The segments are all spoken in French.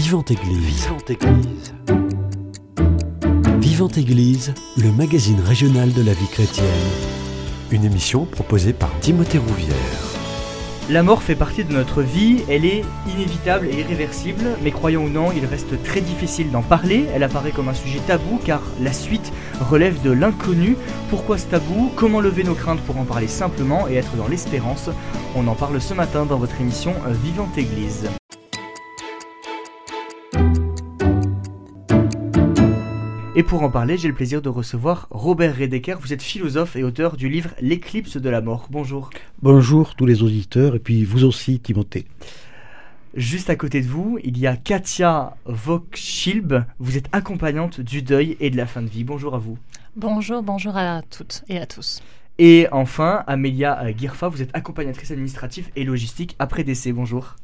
Vivante Église. Vivante Église. Vivante Église, le magazine régional de la vie chrétienne. Une émission proposée par Timothée Rouvière. La mort fait partie de notre vie, elle est inévitable et irréversible, mais croyons ou non, il reste très difficile d'en parler, elle apparaît comme un sujet tabou car la suite relève de l'inconnu. Pourquoi ce tabou? Comment lever nos craintes pour en parler simplement et être dans l'espérance? On en parle ce matin dans votre émission Vivante Église. Et pour en parler, j'ai le plaisir de recevoir Robert Redeker. Vous êtes philosophe et auteur du livre L'éclipse de la mort. Bonjour. Bonjour tous les auditeurs et puis vous aussi Timothée. Juste à côté de vous, il y a Katia Vokschilb. Vous êtes accompagnante du deuil et de la fin de vie. Bonjour à vous. Bonjour, bonjour à toutes et à tous. Et enfin, Amélia Girfa, vous êtes accompagnatrice administrative et logistique après décès. Bonjour.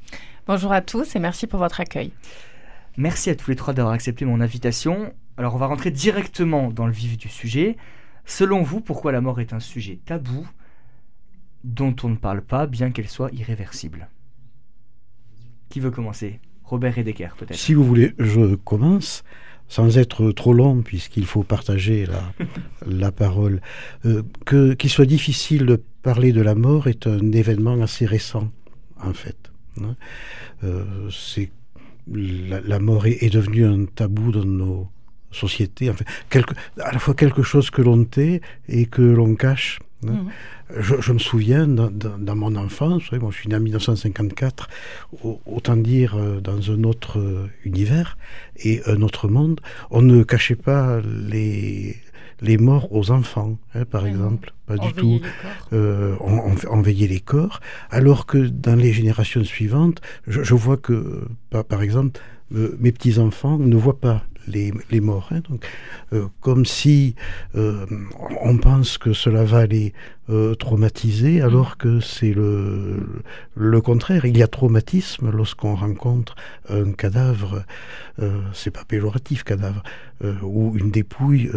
Bonjour à tous et merci pour votre accueil. Merci à tous les trois d'avoir accepté mon invitation. Alors on va rentrer directement dans le vif du sujet. Selon vous, pourquoi la mort est un sujet tabou dont on ne parle pas bien qu'elle soit irréversible? Qui veut commencer? Robert Redeker peut-être. Si vous voulez, je commence sans être trop long puisqu'il faut partager la, la parole. Euh, que qu'il soit difficile de parler de la mort est un événement assez récent en fait. Hein. Euh, c'est la, mort est, est, devenue un tabou dans nos société, enfin, quelque, à la fois quelque chose que l'on tait et que l'on cache. Hein. Mhm. Je, me souviens dans, dans, mon enfance, moi je suis né en 1954, autant dire euh, dans un autre euh, univers et un autre monde, on ne cachait pas les, les morts aux enfants, hein, par exemple, pas du tout. Euh, on, on, veillait les corps, alors que dans les générations suivantes, je, je vois que, par, par exemple, euh, mes petits enfants ne voient pas les, les morts. Hein, donc, euh, comme si euh, on pense que cela va les euh, traumatiser, mm. alors que c'est le, le contraire. Il y a traumatisme lorsqu'on rencontre un cadavre, c'est pas péjoratif cadavre, ou une dépouille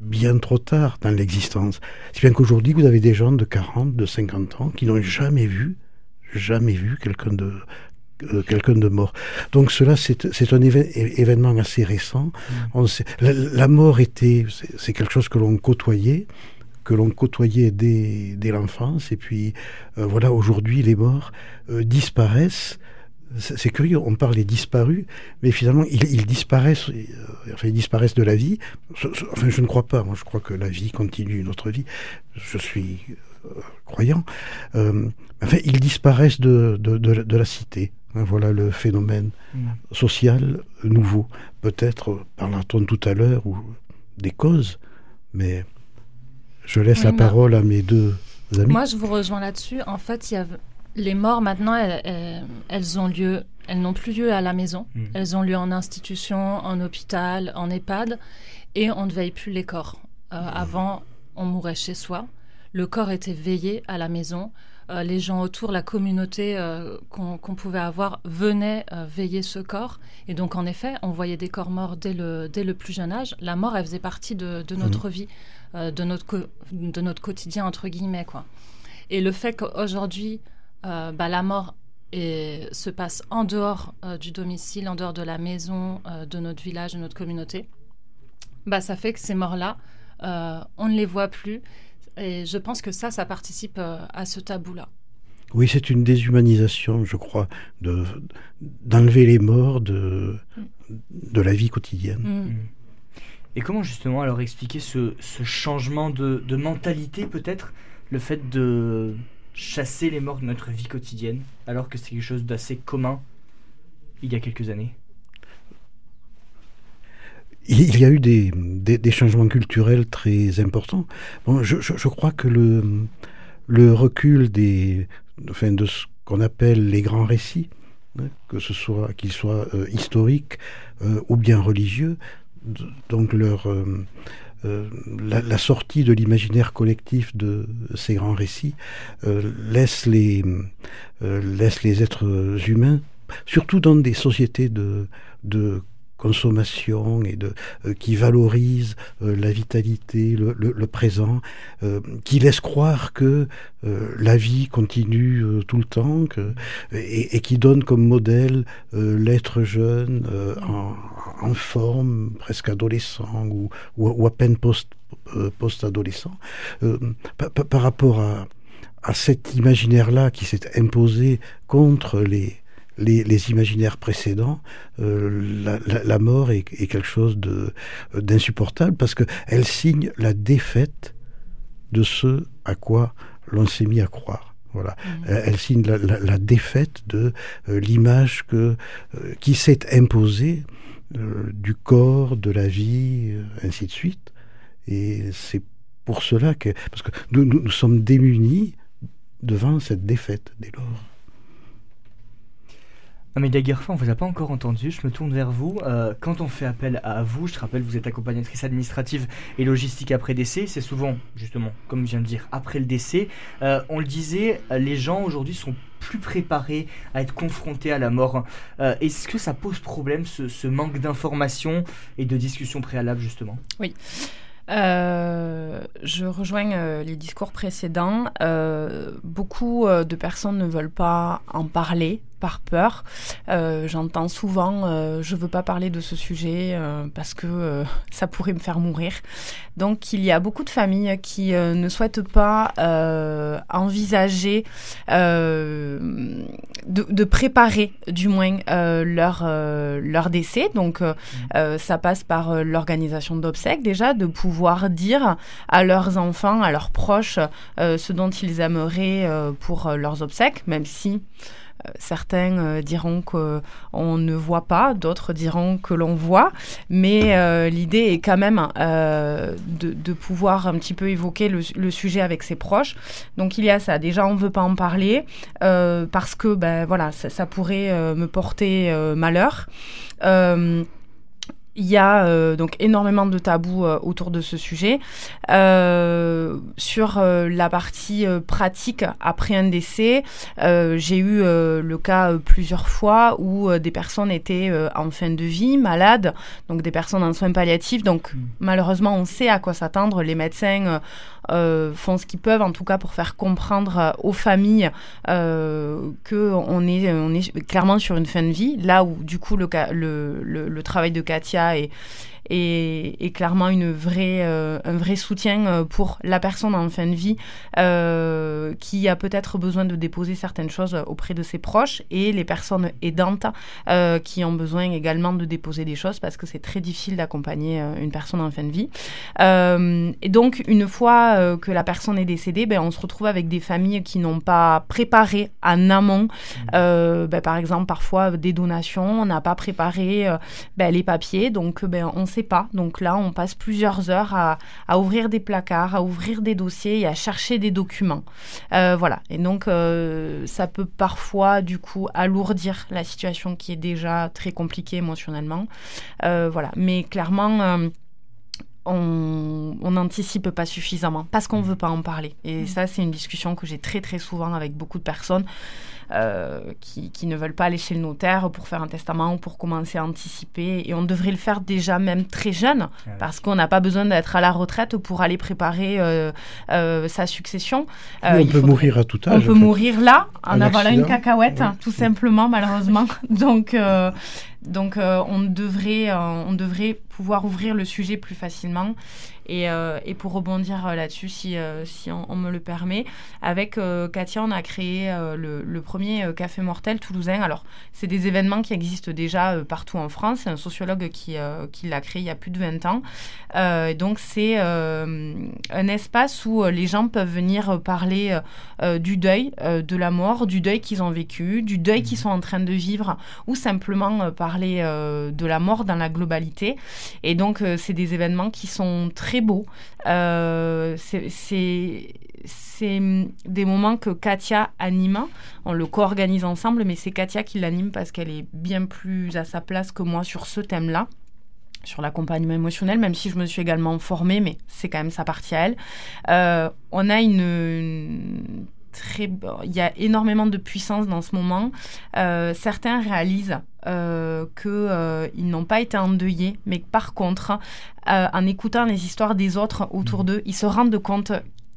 bien trop tard dans l'existence. Si bien qu'aujourd'hui, vous avez des gens de 40, de 50 ans qui n'ont jamais vu jamais vu quelqu'un de euh, quelqu'un de mort. Donc cela, c'est un événement assez récent. Mm. la, mort était, c'est quelque chose que l'on côtoyait que l'on côtoyait dès, dès l'enfance. Et puis, euh, voilà, aujourd'hui, les morts euh, disparaissent. C'est curieux, on parle des disparus, mais finalement, ils, disparaissent, enfin, ils disparaissent de la vie. Enfin, je ne crois pas. Moi, je crois que la vie continue notre vie. Je suis croyant. enfin, ils disparaissent de, de, de la cité. Hein, voilà le phénomène mm. social nouveau. Peut-être parlera-t-on tout à l'heure ou des causes, mais je laisse la parole à mes deux amis. Moi, je vous rejoins là-dessus. En fait, il y a les morts maintenant, elles, ont lieu, elles n'ont plus lieu à la maison. Mm. Elles ont lieu en institution, en hôpital, en EHPAD, et on ne veille plus les corps. Euh, mm. Avant, on mourait chez soi. Le corps était veillé à la maison. Euh, les gens autour, la communauté euh, qu'on pouvait avoir venaient euh, veiller ce corps. Et donc, en effet, on voyait des corps morts dès le, dès le plus jeune âge. La mort, elle faisait partie de, notre mmh. vie, de, notre de notre quotidien, entre guillemets. Quoi. Et le fait qu'aujourd'hui, bah, la mort se passe en dehors du domicile, en dehors de la maison, de notre village, de notre communauté, bah, ça fait que ces morts-là, on ne les voit plus. Et je pense que ça, ça participe euh, à ce tabou-là. Oui, c'est une déshumanisation, je crois, de d'enlever les morts de, de la vie quotidienne. Mm. Mm. Et comment justement alors expliquer ce, ce changement de, de mentalité peut-être, le fait de chasser les morts de notre vie quotidienne, alors que c'est quelque chose d'assez commun il y a quelques années? Il y a eu des, changements culturels très importants. Bon, je, crois que le, recul des, enfin, de ce qu'on appelle les grands récits, hein, que ce soit qu'ils soient euh, historiques euh, ou bien religieux, donc leur euh, la, sortie de l'imaginaire collectif de ces grands récits laisse les laisse les êtres humains, surtout dans des sociétés de consommation et de qui valorise la vitalité, le, présent, qui laisse croire que la vie continue tout le temps, et, qui donne comme modèle l'être jeune en, forme, presque adolescent ou, à peine post post-adolescent, par, rapport à, à cet imaginaire-là qui s'est imposé contre les, les, imaginaires précédents, euh, la, mort est, quelque chose d'insupportable parce qu'elle signe la défaite de ce à quoi l'on s'est mis à croire. Voilà. Mmh. Elle, signe la, défaite de euh, l'image que euh, qui s'est imposée du corps, de la vie, ainsi de suite. Et c'est pour cela que parce que nous, nous sommes démunis devant cette défaite dès lors. Amélia Guerfin, on vous a pas encore entendu, je me tourne vers vous. Euh, quand on fait appel à vous, je te rappelle, vous êtes accompagnatrice administrative et logistique après décès, c'est souvent, justement, comme je viens de dire, après le décès. Euh, on le disait, les gens aujourd'hui sont plus préparés à être confrontés à la mort. Euh, est-ce que ça pose problème, ce, manque d'information et de discussion préalable, justement? Oui. Je rejoins les discours précédents. Beaucoup de personnes ne veulent pas en parler par peur. Euh, j'entends souvent euh, je veux pas parler de ce sujet euh, parce que ça pourrait me faire mourir. Donc il y a beaucoup de familles qui ne souhaitent pas envisager de, préparer du moins leur leur décès. Donc mmh. ça passe par l'organisation d'obsèques déjà de pouvoir dire à leurs enfants, à leurs proches ce dont ils aimeraient pour leurs obsèques, même si certains euh, diront qu'on ne voit pas, d'autres diront que l'on voit, mais euh, l'idée est quand même euh, de, pouvoir un petit peu évoquer le, sujet avec ses proches. Donc il y a ça. Déjà, on ne veut pas en parler parce que ben voilà, ça pourrait me porter malheur. Il y a euh, donc énormément de tabous euh, autour de ce sujet. Euh, sur la partie pratique après un décès, j'ai eu le cas plusieurs fois où des personnes étaient en fin de vie, malades, donc des personnes en soins palliatifs. Donc mmh. malheureusement, on sait à quoi s'attendre. Les médecins font ce qu'ils peuvent, en tout cas pour faire comprendre euh, aux familles euh, est, on est clairement sur une fin de vie, là où du coup le, le, le travail de Katia est et, clairement une vraie, euh, un vrai soutien euh, pour la personne en fin de vie euh, qui a peut-être besoin de déposer certaines choses auprès de ses proches et les personnes aidantes qui ont besoin également de déposer des choses parce que c'est très difficile d'accompagner une personne en fin de vie. et donc, une fois que la personne est décédée, ben, on se retrouve avec des familles qui n'ont pas préparé en amont, mmh. ben, par exemple, parfois des donations, on n'a pas préparé ben, les papiers, donc ben, on pas. Donc là, on passe plusieurs heures à, ouvrir des placards, à ouvrir des dossiers et à chercher des documents. Euh, voilà. Et donc, euh, ça peut parfois, du coup, alourdir la situation qui est déjà très compliquée émotionnellement. Euh, voilà. Mais clairement on n'anticipe pas suffisamment parce qu'on ne veut pas en parler. Et mmh. ça, c'est une discussion que j'ai très très souvent avec beaucoup de personnes. Euh, qui, ne veulent pas aller chez le notaire pour faire un testament ou pour commencer à anticiper. Et on devrait le faire déjà même très jeune, ah parce qu'on n'a pas besoin d'être à la retraite pour aller préparer euh, euh, sa succession. on peut mourir à tout âge. On peut mourir là, en avoir une cacahuète, tout simplement, malheureusement. Donc, donc on, devrait, on devrait pouvoir ouvrir le sujet plus facilement. Et, euh, et pour rebondir euh, là-dessus, si, euh, si on, me le permet, avec Katia, on a créé le, le, premier Café Mortel toulousain. Alors, c'est des événements qui existent déjà partout en France. C'est un sociologue qui, qui l'a créé il y a plus de 20 ans. donc, c'est un espace où les gens peuvent venir parler du deuil, de la mort, du deuil qu'ils ont vécu, du deuil qu'ils sont en train de vivre, ou simplement parler de la mort dans la globalité. Et donc, c'est des événements qui sont très très beau. Euh, c'est des moments que Katia anime. On le co-organise ensemble, mais c'est Katia qui l'anime parce qu'elle est bien plus à sa place que moi sur ce thème-là sur l'accompagnement émotionnel, même si je me suis également formée, mais c'est quand même sa partie à elle. Euh, on a une très, il y a énormément de puissance dans ce moment. certains réalisent euh, qu'ils n'ont pas été endeuillés, mais par contre, en écoutant les histoires des autres autour mmh. d'eux, ils se rendent compte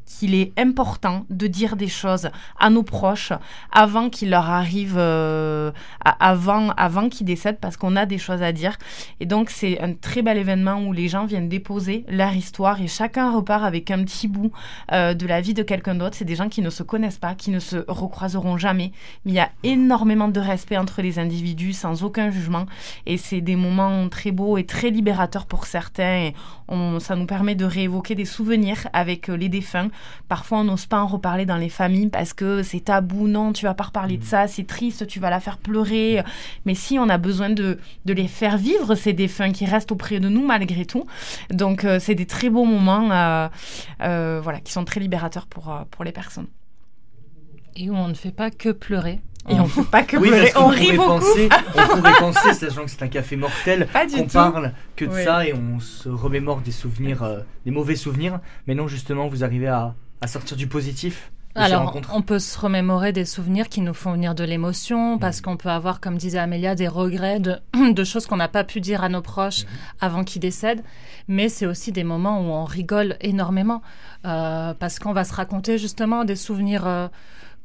qu'il est important de dire des choses à nos proches avant qu'il leur arrive, euh, avant, avant qu'ils décèdent, parce qu'on a des choses à dire. Et donc, c'est un très bel événement où les gens viennent déposer leur histoire et chacun repart avec un petit bout euh, de la vie de quelqu'un d'autre. C'est des gens qui ne se connaissent pas, qui ne se recroiseront jamais. Mais il y a énormément de respect entre les individus, sans aucun jugement. Et c'est des moments très beaux et très libérateurs pour certains. Et on, ça nous permet de réévoquer des souvenirs avec les défunts Parfois, on n'ose pas en reparler dans les familles parce que c'est tabou. Non, tu vas pas reparler de mm. ça, c'est triste, tu vas la faire pleurer. Mais si, on a besoin de, de les faire vivre, ces défunts qui restent auprès de nous malgré tout. Donc, euh, c'est des très beaux moments euh, euh, voilà, qui sont très libérateurs pour, pour les personnes. Et où on ne fait pas que pleurer. Et on ne fait pas que pleurer, on, rit beaucoup. Penser, on pourrait penser, sachant que c'est un café mortel, qu'on parle que de ça et on se remémore des souvenirs, des mauvais souvenirs. Mais non, justement, vous arrivez à, à sortir du positif alors, on peut se remémorer des souvenirs qui nous font venir de l'émotion, mm. parce qu'on peut avoir, comme disait Amélia, des regrets de, de choses qu'on n'a pas pu dire à nos proches mm. avant qu'ils décèdent. Mais c'est aussi des moments où on rigole énormément, euh, parce qu'on va se raconter justement des souvenirs euh,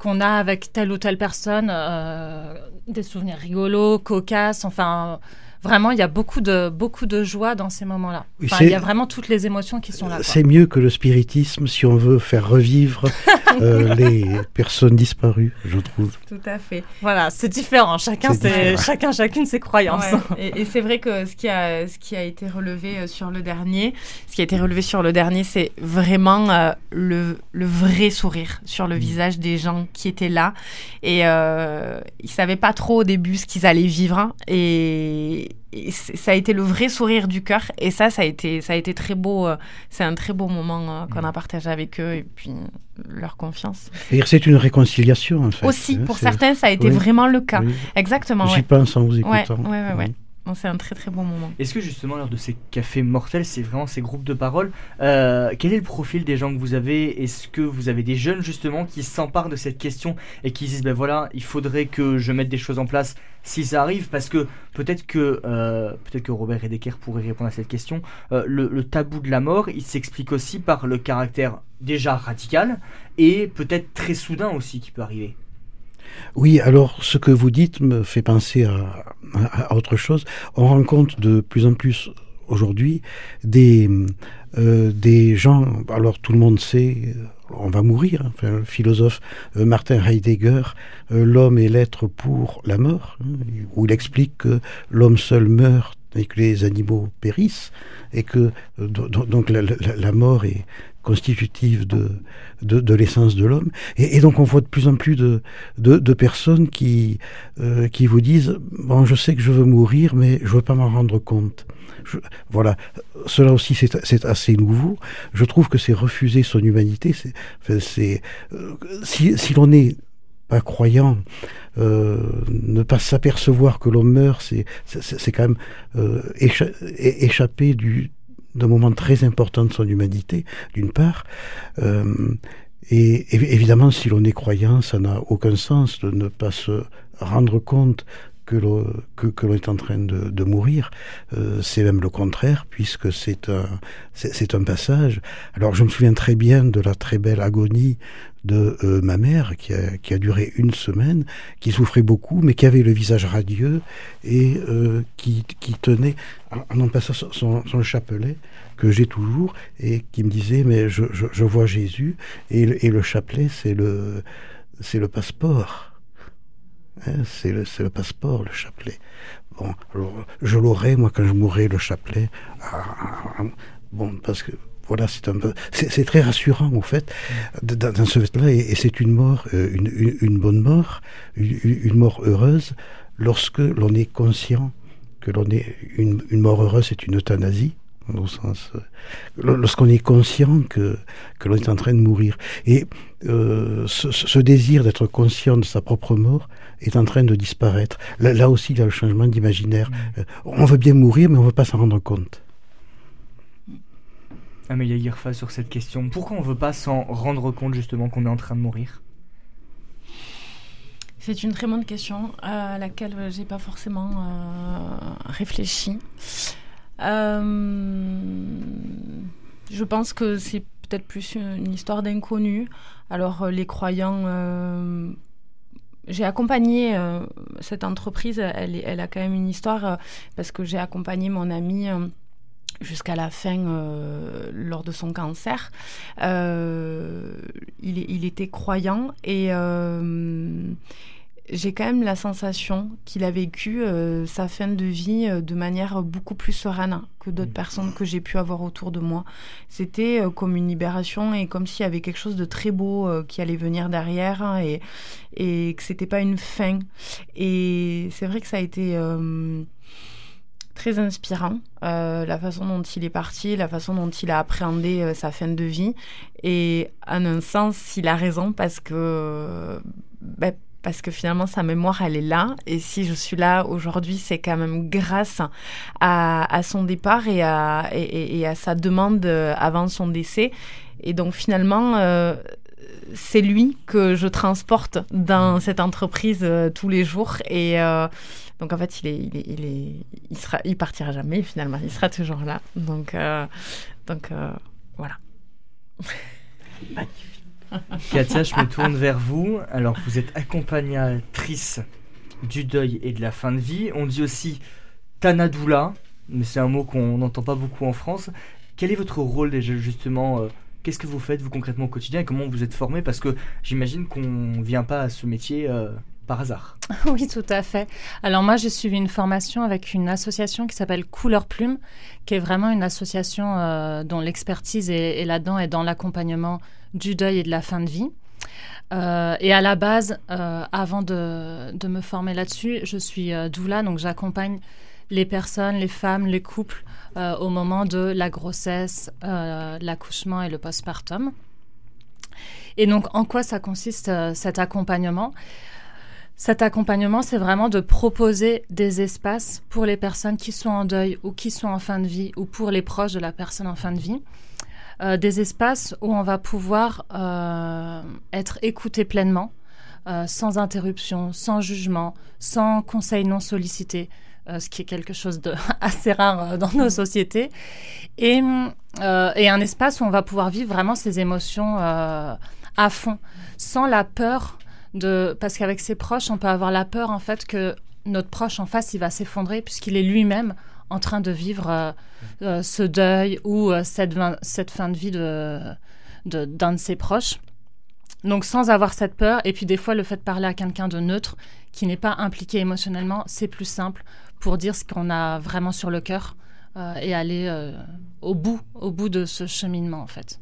qu'on a avec telle ou telle personne, euh, des souvenirs rigolos, cocasses, enfin vraiment, il y a beaucoup de, beaucoup de joie dans ces moments-là. il y a vraiment toutes les émotions qui sont là. C'est mieux que le spiritisme si on veut faire revivre euh, les personnes disparues, je trouve. Tout à fait. Voilà, c'est différent. Chacun, c'est chacun, chacune ses croyances. Et, c'est vrai que ce qui, a, ce qui a été relevé euh, sur le dernier, ce qui a été relevé sur le dernier, c'est vraiment euh, le, le, vrai sourire sur le mm. visage des gens qui étaient là. Et euh, ils savaient pas trop au début ce qu'ils allaient vivre. Et, ça a été le vrai sourire du cœur. Et ça ça a été ça a été très beau euh, c'est un très beau moment euh, qu'on a partagé avec eux et puis leur confiance. C'est une réconciliation en fait aussi hein, pour certains ça a été vraiment le cas. Exactement j'y pense en vous écoutant. ouais, ouais, c'est un très très bon moment. Est-ce que justement lors de ces cafés mortels, c'est vraiment ces groupes de parole, euh, quel est le profil des gens que vous avez? Est-ce que vous avez des jeunes justement qui s'emparent de cette question et qui disent ben voilà, il faudrait que je mette des choses en place si ça arrive? Parce que peut-être que euh, peut-être que Robert Redeker pourrait répondre à cette question. Euh, le, tabou de la mort, il s'explique aussi par le caractère déjà radical et peut-être très soudain aussi qui peut arriver. Oui, alors ce que vous dites me fait penser à, autre chose. On rencontre de plus en plus aujourd'hui des, euh, des gens, alors tout le monde sait, on va mourir. Enfin, le philosophe euh, Martin Heidegger, euh, L'homme et l'être pour la mort, hein, où il explique que l'homme seul meurt et que les animaux périssent, et que donc la, mort est, constitutive de, de, l'essence de l'homme. Et, donc on voit de plus en plus de, de, personnes qui, euh, qui vous disent, bon, je sais que je veux mourir, mais je veux pas m'en rendre compte. voilà, cela aussi c'est assez nouveau. Je trouve que c'est refuser son humanité. C'est, euh, si, si l'on est pas croyant, euh, ne pas s'apercevoir que l'homme meurt, c'est, c'est, quand même échapper du, d'un moment très important de son humanité, d'une part. Euh, et, évidemment, si l'on est croyant, ça n'a aucun sens de ne pas se rendre compte que l'on que, est en train de, de mourir. Euh, c'est même le contraire, puisque c'est un, c'est un passage. Alors je me souviens très bien de la très belle agonie de euh, ma mère, qui a, qui a, duré une semaine, qui souffrait beaucoup, mais qui avait le visage radieux et euh, qui, qui, tenait, en, en passant son, chapelet, que j'ai toujours, et qui me disait, mais je, je, vois Jésus, et, et le chapelet, c'est le, c'est le passeport. Hein, c'est le, le, passeport, le chapelet. Bon, je l'aurai, moi, quand je mourrai, le chapelet. Ah, ah, bon, parce que voilà, c'est un peu, c'est très rassurant au fait dans, ce fait-là, et, c'est une mort, euh, une, une, bonne mort, une, mort heureuse, lorsque l'on est conscient que l'on est une, une, mort heureuse, c'est une euthanasie, au sens, euh, lorsqu'on est conscient que que l'on est en train de mourir, et euh, ce, ce, désir d'être conscient de sa propre mort est en train de disparaître. Là, là aussi, il y a le changement d'imaginaire. Mmh. on veut bien mourir, mais on veut pas s'en rendre compte. Amélia Girfa sur cette question. Pourquoi on ne veut pas s'en rendre compte justement qu'on est en train de mourir? C'est une très bonne question à laquelle j'ai pas forcément réfléchi. je pense que c'est peut-être plus une histoire d'inconnu. Alors les croyants j'ai accompagné euh, cette entreprise, elle, a quand même une histoire euh, parce que j'ai accompagné mon ami euh, jusqu'à la fin lors de son cancer. Il, il, était croyant et j'ai quand même la sensation qu'il a vécu euh, sa fin de vie euh, de manière beaucoup plus sereine que d'autres mm. personnes que j'ai pu avoir autour de moi. C'était euh, comme une libération et comme s'il y avait quelque chose de très beau qui allait venir derrière hein, et, et que c'était pas une fin. Et c'est vrai que ça a été très inspirant, la façon dont il est parti, la façon dont il a appréhendé sa fin de vie. Et en un sens, il a raison parce que ben, parce que finalement sa mémoire elle est là. Et si je suis là aujourd'hui c'est quand même grâce à, son départ et à, sa demande euh, avant son décès. Et donc finalement euh, c'est lui que je transporte dans cette entreprise euh, tous les jours. Et donc en fait il est il est il est il sera il partira jamais finalement il sera toujours là donc donc voilà Katia, je me tourne vers vous. Alors, vous êtes accompagnatrice du deuil et de la fin de vie. On dit aussi Tanadoula, mais c'est un mot qu'on n'entend pas beaucoup en France. Quel est votre rôle déjà justement euh, Qu'est-ce que vous faites vous concrètement au quotidien et comment vous êtes formé Parce que j'imagine qu'on ne vient pas à ce métier euh, par hasard. Oui, tout à fait. Alors moi, j'ai suivi une formation avec une association qui s'appelle Couleur Plume, qui est vraiment une association euh, dont l'expertise est, là-dedans et dans l'accompagnement du deuil et de la fin de vie. Euh, et à la base, euh, avant de, me former là-dessus, je suis doula, donc j'accompagne les personnes, les femmes, les couples au moment de la grossesse, l'accouchement et le postpartum. Et donc, en quoi ça consiste cet accompagnement? Cet accompagnement, c'est vraiment de proposer des espaces pour les personnes qui sont en deuil ou qui sont en fin de vie ou pour les proches de la personne en fin de vie. Euh, des espaces où on va pouvoir euh, être écouté pleinement, euh, sans interruption, sans jugement, sans conseil non sollicité, ce qui est quelque chose de assez rare dans nos sociétés, et, et, un espace où on va pouvoir vivre vraiment ses émotions à fond, sans la peur parce qu'avec ses proches, on peut avoir la peur en fait que notre proche en face, il va s'effondrer puisqu'il est lui-même en train de vivre euh, euh, ce deuil ou euh, cette, cette, fin de vie de, d'un de, ses proches. Donc sans avoir cette peur, et puis des fois le fait de parler à quelqu'un de neutre qui n'est pas impliqué émotionnellement, c'est plus simple pour dire ce qu'on a vraiment sur le cœur et aller au bout, au bout de ce cheminement en fait.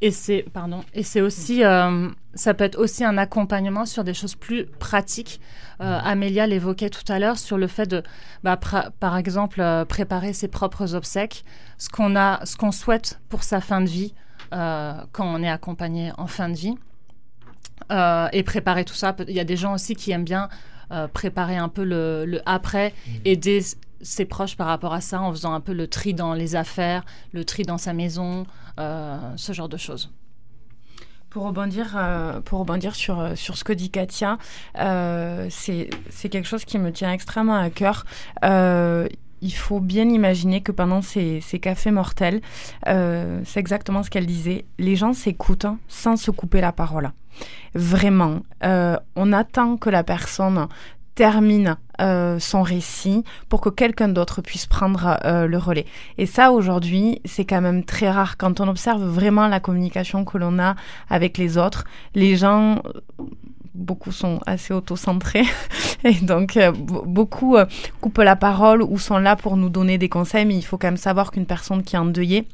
Et c'est pardon. Et c'est aussi, euh, ça peut être aussi un accompagnement sur des choses plus pratiques. Euh, Amélia l'évoquait tout à l'heure sur le fait de, bah, par exemple, euh, préparer ses propres obsèques, ce qu'on a, ce qu'on souhaite pour sa fin de vie quand on est accompagné en fin de vie, et préparer tout ça. Il y a des gens aussi qui aiment bien préparer un peu le, le après, mmh. aider ses proches par rapport à ça en faisant un peu le tri dans les affaires, le tri dans sa maison, euh, ce genre de choses. Pour rebondir, euh, pour rebondir sur, euh, sur ce que dit Katia, c'est quelque chose qui me tient extrêmement à cœur il faut bien imaginer que pendant ces, ces cafés mortels, c'est exactement ce qu'elle disait, les gens s'écoutent sans se couper la parole. Vraiment, on attend que la personne termine euh, son récit pour que quelqu'un d'autre puisse prendre euh, le relais. Et ça, aujourd'hui, c'est quand même très rare. Quand on observe vraiment la communication que l'on a avec les autres, les gens beaucoup sont assez auto-centrés et donc euh, beaucoup coupent la parole ou sont là pour nous donner des conseils mais il faut quand même savoir qu'une personne qui est endeuillée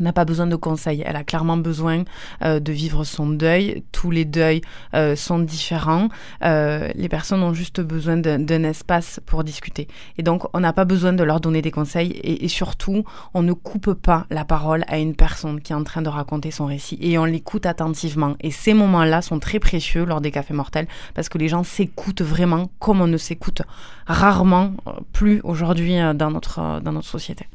n'a pas besoin de conseils. Elle a clairement besoin euh, de vivre son deuil. Tous les deuils euh, sont différents. Euh, les personnes ont juste besoin d'un espace pour discuter. Et donc, on n'a pas besoin de leur donner des conseils. Et, et, surtout, on ne coupe pas la parole à une personne qui est en train de raconter son récit. Et on l'écoute attentivement. Et ces moments-là sont très précieux lors des cafés mortels parce que les gens s'écoutent vraiment comme on ne s'écoute rarement plus aujourd'hui dans notre, dans notre société.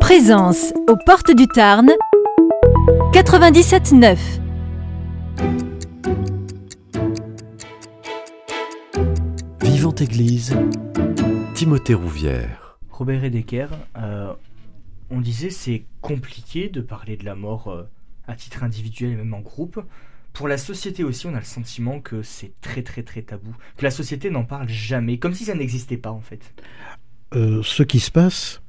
Présence aux portes du Tarn 97.9 Vivante Église, Timothée Rouvière. Robert Edecker, euh, on disait c'est compliqué de parler de la mort euh, à titre individuel et même en groupe. Pour la société aussi, on a le sentiment que c'est très très très tabou, que la société n'en parle jamais, comme si ça n'existait pas en fait. Euh, ce qui se passe,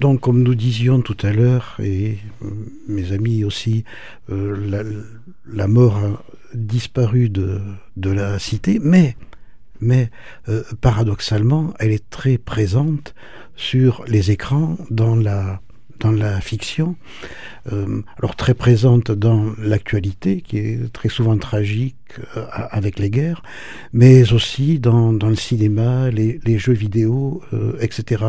donc comme nous disions tout à l'heure, et euh, mes amis aussi, la, la, mort a disparu de, la cité, mais paradoxalement, elle est très présente sur les écrans dans la dans la fiction, euh, alors très présente dans l'actualité, qui est très souvent tragique euh, avec les guerres, mais aussi dans, le cinéma, les, les jeux vidéo, euh, etc.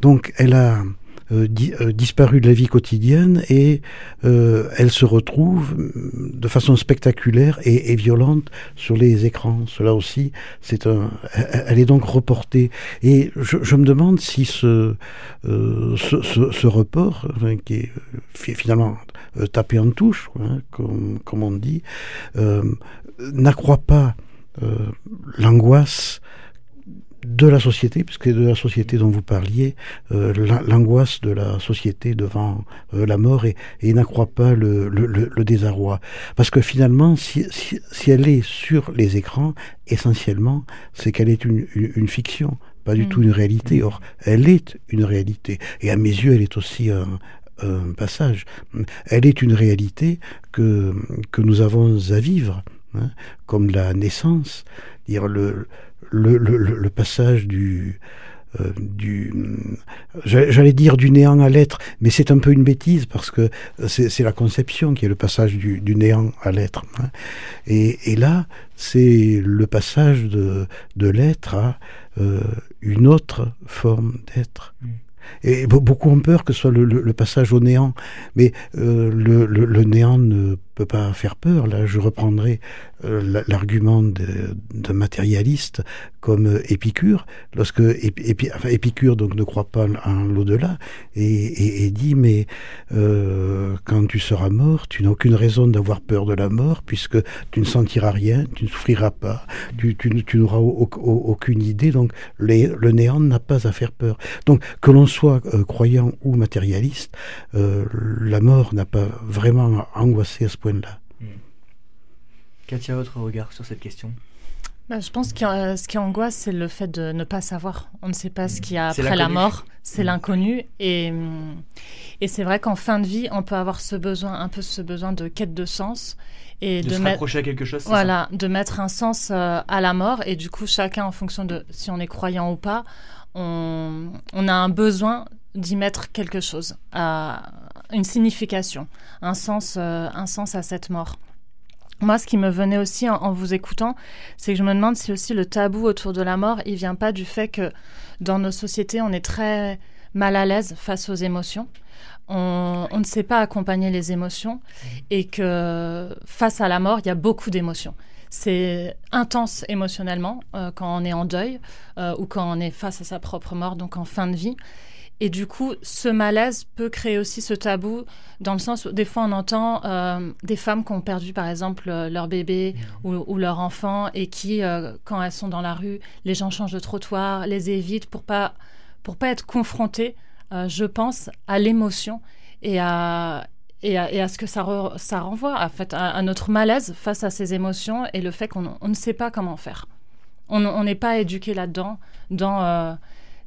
Donc elle a euh, euh, disparu de la vie quotidienne et euh, elle se retrouve de façon spectaculaire et, violente sur les écrans. Cela aussi, c'est un, elle est donc reportée. Et je, me demande si ce, ce, report, qui est finalement tapé en touche, hein, comme, comme, on dit, n'accroît pas l'angoisse de la société, puisque de la société dont vous parliez, euh, l'angoisse de la société devant euh, la mort et, et n'accroît pas le, le, le, désarroi. Parce que finalement, si, si, si, elle est sur les écrans, essentiellement, c'est qu'elle est une, une, une, fiction, pas du mmh. tout une réalité. Or, elle est une réalité. Et à mes yeux, elle est aussi un, un passage. Elle est une réalité que, que nous avons à vivre, hein, comme la naissance, dire le le, passage du, euh, du, j'allais dire du néant à l'être, mais c'est un peu une bêtise parce que c'est la conception qui est le passage du, néant à l'être. Hein. Et, là, c'est le passage de, l'être à euh, une autre forme d'être. Mm. Et beaucoup ont peur que ce soit le, passage au néant, mais euh, le, le, néant ne peut pas faire peur. Là, je reprendrai euh, l'argument d'un matérialiste comme euh, Épicure, lorsque Épicure donc ne croit pas en l'au-delà et, dit mais quand tu seras mort, tu n'as aucune raison d'avoir peur de la mort puisque tu ne sentiras rien, tu ne souffriras pas, tu, tu, n'auras aucune idée. Donc le néant n'a pas à faire peur. Donc que l'on soit euh, croyant ou matérialiste, euh, la mort n'a pas vraiment angoissé à ce point là Hmm. Katia, votre regard sur cette question? Bah, je pense que euh, ce qui angoisse, c'est le fait de ne pas savoir. On ne sait pas ce qu'il y a après la mort. C'est mmh. l'inconnu. Et, et c'est vrai qu'en fin de vie, on peut avoir ce besoin, un peu ce besoin de quête de sens. Et de, de se rapprocher à quelque chose. Voilà, ça? de mettre un sens euh, à la mort. Et du coup, chacun, en fonction de si on est croyant ou pas, on, a un besoin d'y mettre quelque chose, une signification, un sens, euh, un sens à cette mort. Moi, ce qui me venait aussi en, vous écoutant, c'est que je me demande si aussi le tabou autour de la mort, il vient pas du fait que dans nos sociétés, on est très mal à l'aise face aux émotions. On, on, ne sait pas accompagner les émotions et que face à la mort, il y a beaucoup d'émotions. C'est intense émotionnellement euh, quand on est en deuil euh, ou quand on est face à sa propre mort, donc en fin de vie. Et du coup, ce malaise peut créer aussi ce tabou, dans le sens où des fois on entend euh, des femmes qui ont perdu par exemple leur bébé mmh. ou, ou, leur enfant et qui, euh, quand elles sont dans la rue, les gens changent de trottoir, les évitent pour pas pour pas être confrontées, euh, je pense, à l'émotion et à, et à, et à, ce que ça, re, ça renvoie en fait, à, à, notre malaise face à ces émotions et le fait qu'on ne sait pas comment faire. On n'est pas éduqué là-dedans, dans, dans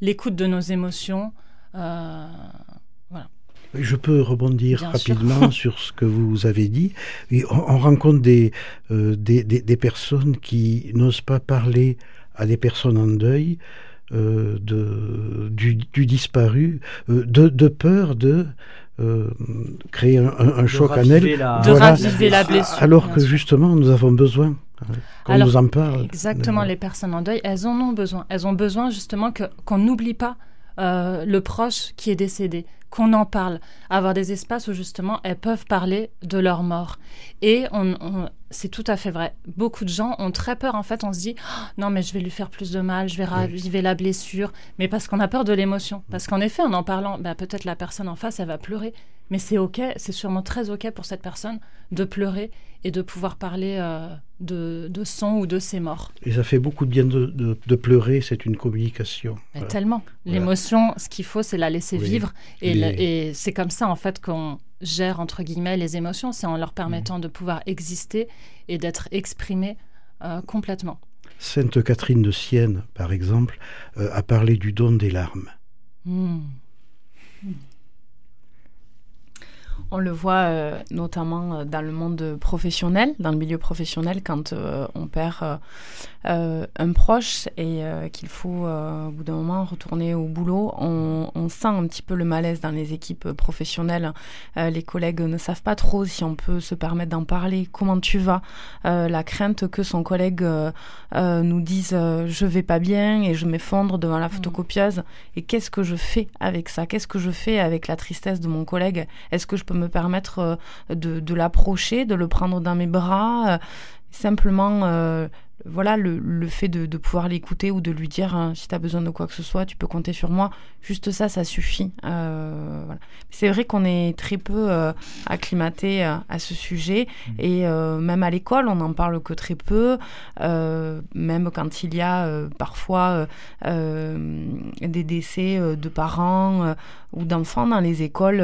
l'écoute de nos émotions. Euh, voilà. Je peux rebondir Bien rapidement sur ce que vous avez dit. on, on rencontre des, euh, des, des, des, personnes qui n'osent pas parler à des personnes en deuil euh, de, du, du, disparu, euh, de, de, peur de euh, créer un, un, un choc en elle. La... De voilà. raviver la blessure. Alors que justement, nous avons besoin qu'on nous en parle. Exactement, les personnes en deuil, elles en ont besoin. Elles ont besoin justement qu'on n'oublie pas euh, le proche qui est décédé, qu'on en parle, avoir des espaces où justement elles peuvent parler de leur mort. Et on, on, c'est tout à fait vrai. Beaucoup de gens ont très peur. En fait, on se dit oh, non, mais je vais lui faire plus de mal, je vais raviver la blessure. Mais parce qu'on a peur de l'émotion. Parce qu'en effet, en en parlant, bah, peut-être la personne en face, elle va pleurer. Mais c'est OK, c'est sûrement très OK pour cette personne de pleurer et de pouvoir parler euh, de, de, son ou de ses morts. Et ça fait beaucoup de bien de, pleurer, c'est une communication. Tellement. L'émotion, ce qu'il faut, c'est la laisser vivre. Et, et c'est comme ça, en fait, qu'on gère entre guillemets les émotions, c'est en leur permettant mmh. de pouvoir exister et d'être exprimés euh, complètement. Sainte Catherine de Sienne, par exemple, euh, a parlé du don des larmes. Mmh. On le voit euh, notamment euh, dans le monde professionnel, dans le milieu professionnel, quand euh, on perd un proche et qu'il faut au bout d'un moment retourner au boulot, on, sent un petit peu le malaise dans les équipes professionnelles. les collègues ne savent pas trop si on peut se permettre d'en parler. Comment tu vas? La crainte que son collègue nous dise je vais pas bien et je m'effondre devant la mmh. photocopieuse. Et qu'est-ce que je fais avec ça? Qu'est-ce que je fais avec la tristesse de mon collègue? Est-ce que je peux me permettre euh, de, de l'approcher, de le prendre dans mes bras, euh, simplement euh, voilà, le, le, fait de, de pouvoir l'écouter ou de lui dire hein, si tu as besoin de quoi que ce soit, tu peux compter sur moi. Juste ça, ça suffit. Euh, voilà. C'est vrai qu'on est très peu euh, acclimaté euh, à ce sujet mmh. et même à l'école, on n'en parle que très peu. Même quand il y a parfois des décès de parents ou d'enfants dans les écoles,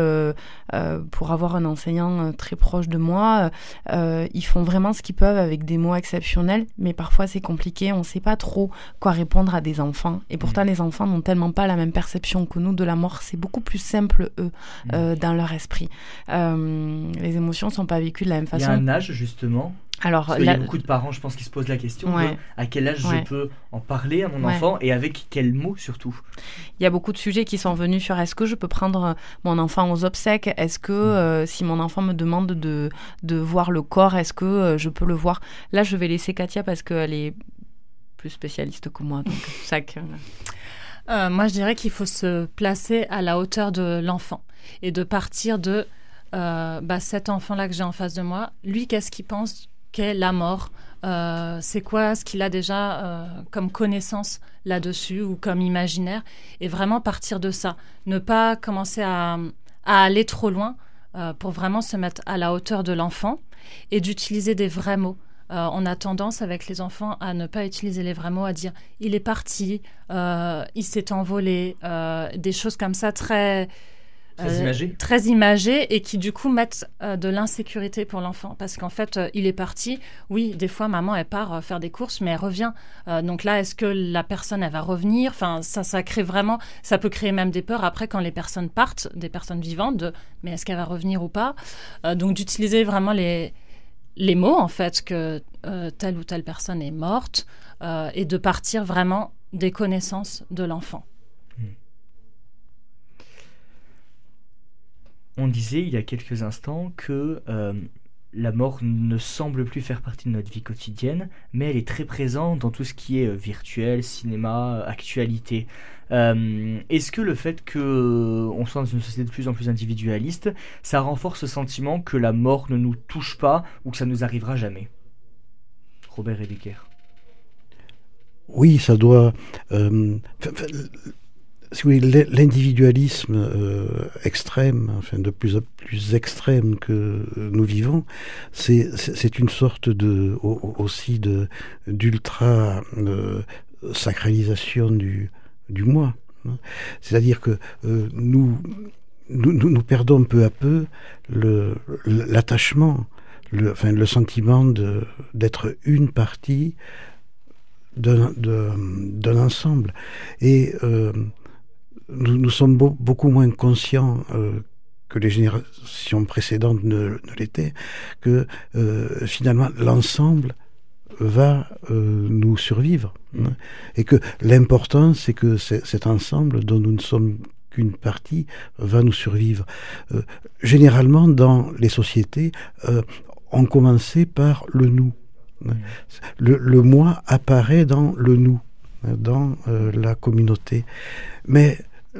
pour avoir un enseignant très proche de moi, ils font vraiment ce qu'ils peuvent avec des mots exceptionnels, mais par parfois c'est compliqué, on ne sait pas trop quoi répondre à des enfants. Et pourtant, mm. les enfants n'ont tellement pas la même perception que nous de la mort. C'est beaucoup plus simple, eux, mm. euh, dans leur esprit. Euh, les émotions ne sont pas vécues de la même façon. Il y a un âge, justement, alors, il y a beaucoup de parents, je pense, qui se posent la question à quel âge je peux en parler à mon enfant et avec quels mots surtout. Il y a beaucoup de sujets qui sont venus sur est-ce que je peux prendre mon enfant aux obsèques? Est-ce que mm. euh, si mon enfant me demande de, de voir le corps, est-ce que je peux le voir? Là, je vais laisser Katia parce qu'elle est plus spécialiste que moi. Donc, euh, moi, je dirais qu'il faut se placer à la hauteur de l'enfant et de partir de bah, cet enfant-là que j'ai en face de moi. Lui, qu'est-ce qu'il pense qu'est la mort? Euh, c'est quoi ce qu'il a déjà euh, comme connaissance là-dessus ou comme imaginaire? Et vraiment partir de ça. Ne pas commencer à, aller trop loin euh, pour vraiment se mettre à la hauteur de l'enfant et d'utiliser des vrais mots. On a tendance avec les enfants à ne pas utiliser les vrais mots, à dire il est parti, il s'est envolé, des choses comme ça très Très euh, imagé. Très et qui du coup mettent euh, de l'insécurité pour l'enfant. Parce qu'en fait, euh, il est parti. Oui, des fois, maman, elle part faire des courses, mais elle revient. donc là, est-ce que la personne, elle va revenir? Enfin, ça, ça crée vraiment, ça peut créer même des peurs après quand les personnes partent, des personnes vivantes, de mais est-ce qu'elle va revenir ou pas? Donc d'utiliser vraiment les, les mots, en fait, que telle ou telle personne est morte et de partir vraiment des connaissances de l'enfant. On disait il y a quelques instants que euh, la mort ne semble plus faire partie de notre vie quotidienne, mais elle est très présente dans tout ce qui est euh, virtuel, cinéma, actualité. Euh, est-ce que le fait qu'on soit dans une société de plus en plus individualiste, ça renforce ce sentiment que la mort ne nous touche pas ou que ça nous arrivera jamais? Robert Ediker. Oui, ça doit l'individualisme euh, extrême, enfin de plus en plus extrême que nous vivons, c'est une sorte de aussi de d'ultra euh, sacralisation du du moi. Hein. C'est-à-dire que euh, nous, nous, nous perdons peu à peu l'attachement, le, enfin, le sentiment d'être une partie d'un ensemble. Et nous, sommes beaucoup moins conscients euh, que les générations précédentes ne, l'étaient, que euh, finalement l'ensemble va euh, nous survivre. Hein, et que l'important, c'est que cet ensemble dont nous ne sommes qu'une partie va nous survivre. généralement, dans les sociétés, on commençait par le nous. Hein. Le, le moi apparaît dans le nous, hein, dans la communauté. Mais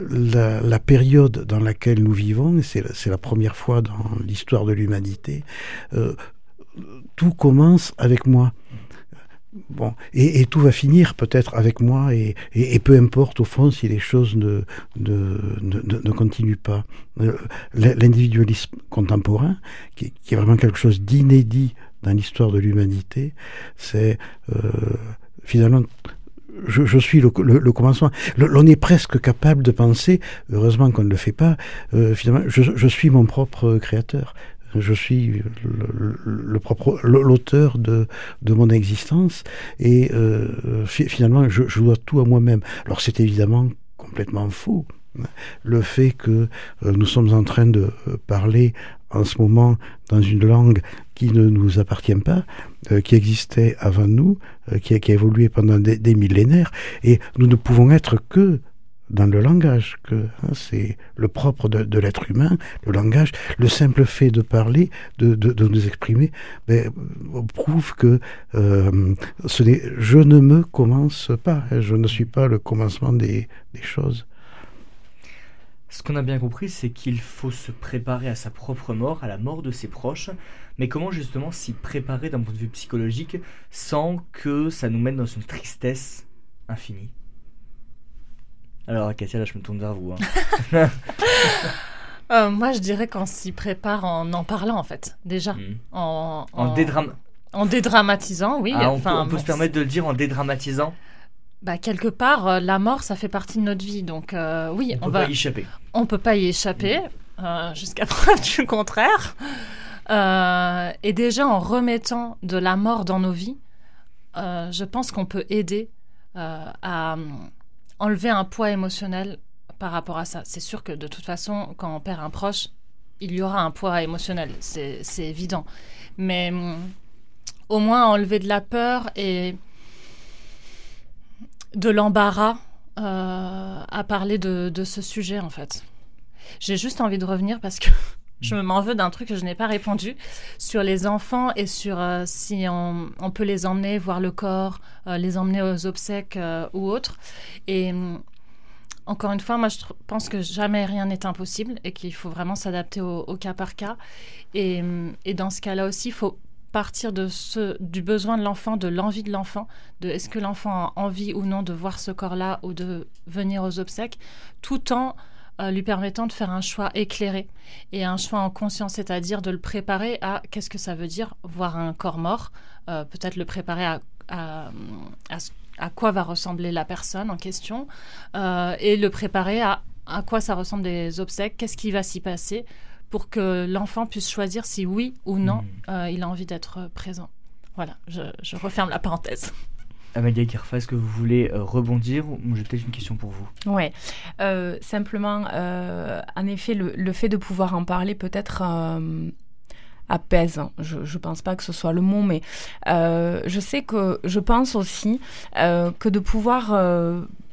la, période dans laquelle nous vivons, c'est la première fois dans l'histoire de l'humanité, euh, tout commence avec moi. Bon, et, tout va finir peut-être avec moi, et, peu importe au fond si les choses ne, ne, continuent pas. Euh, l'individualisme contemporain, qui, est vraiment quelque chose d'inédit dans l'histoire de l'humanité, c'est euh, finalement je, suis le, commencement. L'on est presque capable de penser, heureusement qu'on ne le fait pas, euh, finalement, je, suis mon propre créateur je suis le, l'auteur de, de mon existence et euh, finalement je, dois tout à moi-même. Alors c'est évidemment complètement faux. Hein. Le fait que euh, nous sommes en train de parler en ce moment dans une langue qui ne nous appartient pas, qui existait avant nous, qui, a, qui, a, évolué pendant des, millénaires, et nous ne pouvons être que dans le langage, que hein, c'est le propre de, l'être humain, le langage, le simple fait de parler, de, de, nous exprimer, ben, prouve que euh, je ne me commence pas, hein, je ne suis pas le commencement des choses. Ce qu'on a bien compris, c'est qu'il faut se préparer à sa propre mort, à la mort de ses proches, mais comment justement s'y préparer d'un point de vue psychologique sans que ça nous mette dans une tristesse infinie? Alors, Katia, là, je me tourne vers vous. Hein. Euh, moi, je dirais qu'on s'y prépare en en parlant, en fait, déjà. Hmm. En, en, en, dédramatisant, oui. Ah, enfin, on peut, se permettre de le dire en dédramatisant? Bah, quelque part, euh, la mort, ça fait partie de notre vie. Donc, euh, oui, on, on peut va... pas y échapper. On peut pas y échapper, jusqu'à preuve du contraire. et déjà, en remettant de la mort dans nos vies, je pense qu'on peut aider à enlever un poids émotionnel par rapport à ça. C'est sûr que de toute façon, quand on perd un proche, il y aura un poids émotionnel, c'est évident. Mais hum, au moins enlever de la peur et de l'embarras euh, à parler de, ce sujet, en fait. J'ai juste envie de revenir parce que je m'en veux d'un truc que je n'ai pas répondu sur les enfants et sur euh, si on, peut les emmener voir le corps, euh, les emmener aux obsèques ou autres. Et mm, encore une fois, moi je pense que jamais rien n'est impossible et qu'il faut vraiment s'adapter au, cas par cas. Mm, et dans ce cas-là aussi, il faut partir de ce, du besoin de l'enfant, de l'envie de l'enfant, de est-ce que l'enfant a envie ou non de voir ce corps-là ou de venir aux obsèques, tout en euh, lui permettant de faire un choix éclairé et un choix en conscience, c'est-à-dire de le préparer à qu'est-ce que ça veut dire voir un corps mort, euh, peut-être le préparer à, à, à, quoi va ressembler la personne en question euh, et le préparer à à quoi ça ressemble des obsèques, qu'est-ce qui va s'y passer pour que l'enfant puisse choisir si oui ou non mmh. il a envie d'être présent. Voilà, je, je referme la parenthèse. Amalia Kirfa, est-ce que vous voulez euh, rebondir ou j'ai peut-être une question pour vous Oui, euh, simplement, euh, en effet, le, fait de pouvoir en parler peut-être apaise. Je ne pense pas que ce soit le mot, mais je sais que je pense aussi que de pouvoir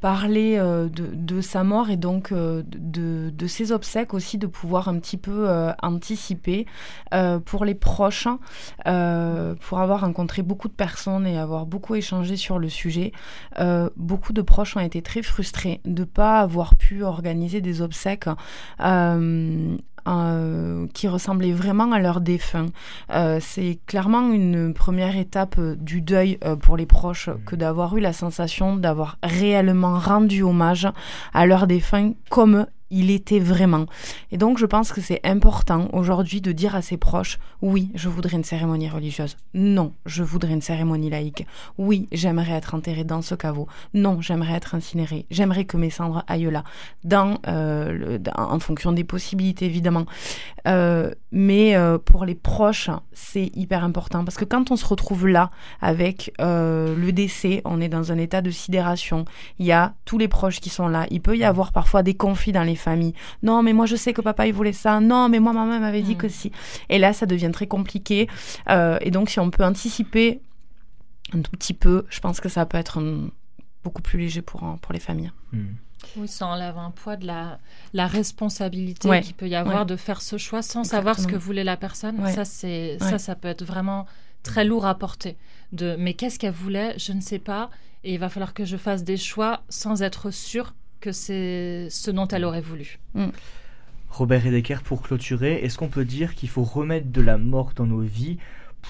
parler euh, de, sa mort et donc euh, de, ses obsèques aussi, de pouvoir un petit peu euh, anticiper pour les proches, pour avoir rencontré beaucoup de personnes et avoir beaucoup échangé sur le sujet. beaucoup de proches ont été très frustrés de ne pas avoir pu organiser des obsèques euh, qui ressemblaient vraiment à leur défunt. Euh, c'est clairement une première étape euh, du deuil pour les proches que d'avoir eu la sensation d'avoir réellement rendu hommage à leur défunt comme il était vraiment. Et donc je pense que c'est important aujourd'hui de dire à ses proches, oui, je voudrais une cérémonie religieuse. Non, je voudrais une cérémonie laïque. Oui, j'aimerais être enterré dans ce caveau. Non, j'aimerais être incinéré. J'aimerais que mes cendres aillent là, dans, euh, en fonction des possibilités évidemment. Euh, mais euh, pour les proches, c'est hyper important parce que quand on se retrouve là avec le décès, on est dans un état de sidération. Il y a tous les proches qui sont là. Il peut y avoir parfois des conflits dans les famille. Non, mais moi je sais que papa il voulait ça. Non, mais moi maman m'avait dit que mm. si. Et là, ça devient très compliqué. Euh, et donc, si on peut anticiper un tout petit peu, je pense que ça peut être beaucoup plus léger pour, pour les familles. Mm. Oui, ça enlève un poids de la, la responsabilité qu'il peut y avoir de faire ce choix sans savoir ce que voulait la personne. Ça, c'est ça, ça peut être vraiment très lourd à porter. De, mais qu'est-ce qu'elle voulait? Je ne sais pas. Et il va falloir que je fasse des choix sans être sûr que c'est ce dont elle aurait voulu. Mm. Robert Redeker, pour clôturer, est-ce qu'on peut dire qu'il faut remettre de la mort dans nos vies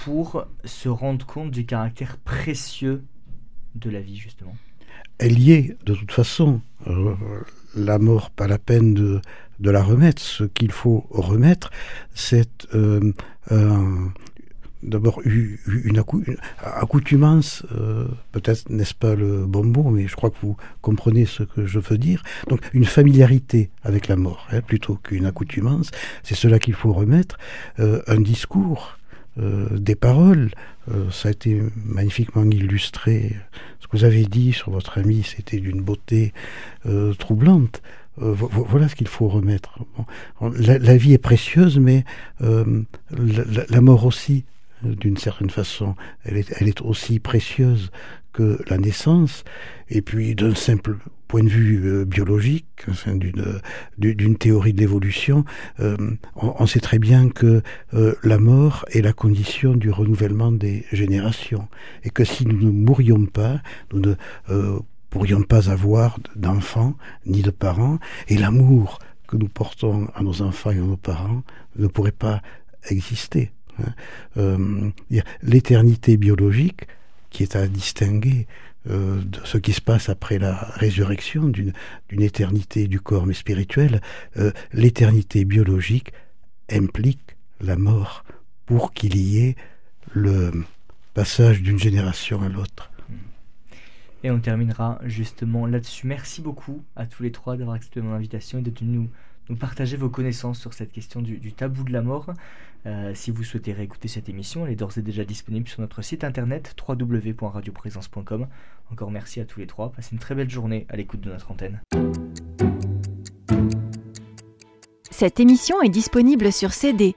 pour se rendre compte du caractère précieux de la vie, justement? Elle y est, de toute façon. Euh, la mort, pas la peine de, de la remettre. Ce qu'il faut remettre, c'est euh, d'abord une, accoutumance, euh, peut-être n'est-ce pas le bon mot, mais je crois que vous comprenez ce que je veux dire. Donc une familiarité avec la mort, hein, plutôt qu'une accoutumance, c'est cela qu'il faut remettre. Euh, un discours, euh, des paroles, ça a été magnifiquement illustré. Ce que vous avez dit sur votre ami, c'était d'une beauté troublante. voilà ce qu'il faut remettre. la, vie est précieuse, mais la, mort aussi d'une certaine façon. Elle est, aussi précieuse que la naissance. Et puis, d'un simple point de vue euh, biologique, d'une théorie de l'évolution, euh, on, sait très bien que euh, la mort est la condition du renouvellement des générations. Et que si nous ne mourions pas, nous ne pourrions pas avoir d'enfants ni de parents. Et l'amour que nous portons à nos enfants et à nos parents ne pourrait pas exister. Hein. Euh, l'éternité biologique, qui est à distinguer euh, de ce qui se passe après la résurrection d'une éternité du corps mais spirituelle, euh, l'éternité biologique implique la mort pour qu'il y ait le passage d'une génération à l'autre. Et on terminera justement là-dessus. Merci beaucoup à tous les trois d'avoir accepté mon invitation et d'être nous nous partager vos connaissances sur cette question du, tabou de la mort. Euh, si vous souhaitez réécouter cette émission, elle est d'ores et déjà disponible sur notre site internet www.radioprésence.com. Encore merci à tous les trois. Passez une très belle journée à l'écoute de notre antenne. Cette émission est disponible sur CD.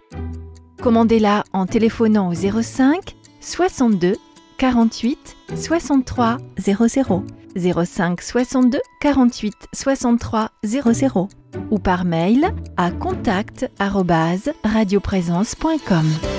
Commandez-la en téléphonant au 05 62 48 63 00. 05 62 48 63 00 ou par mail à contact@radioprésence.com.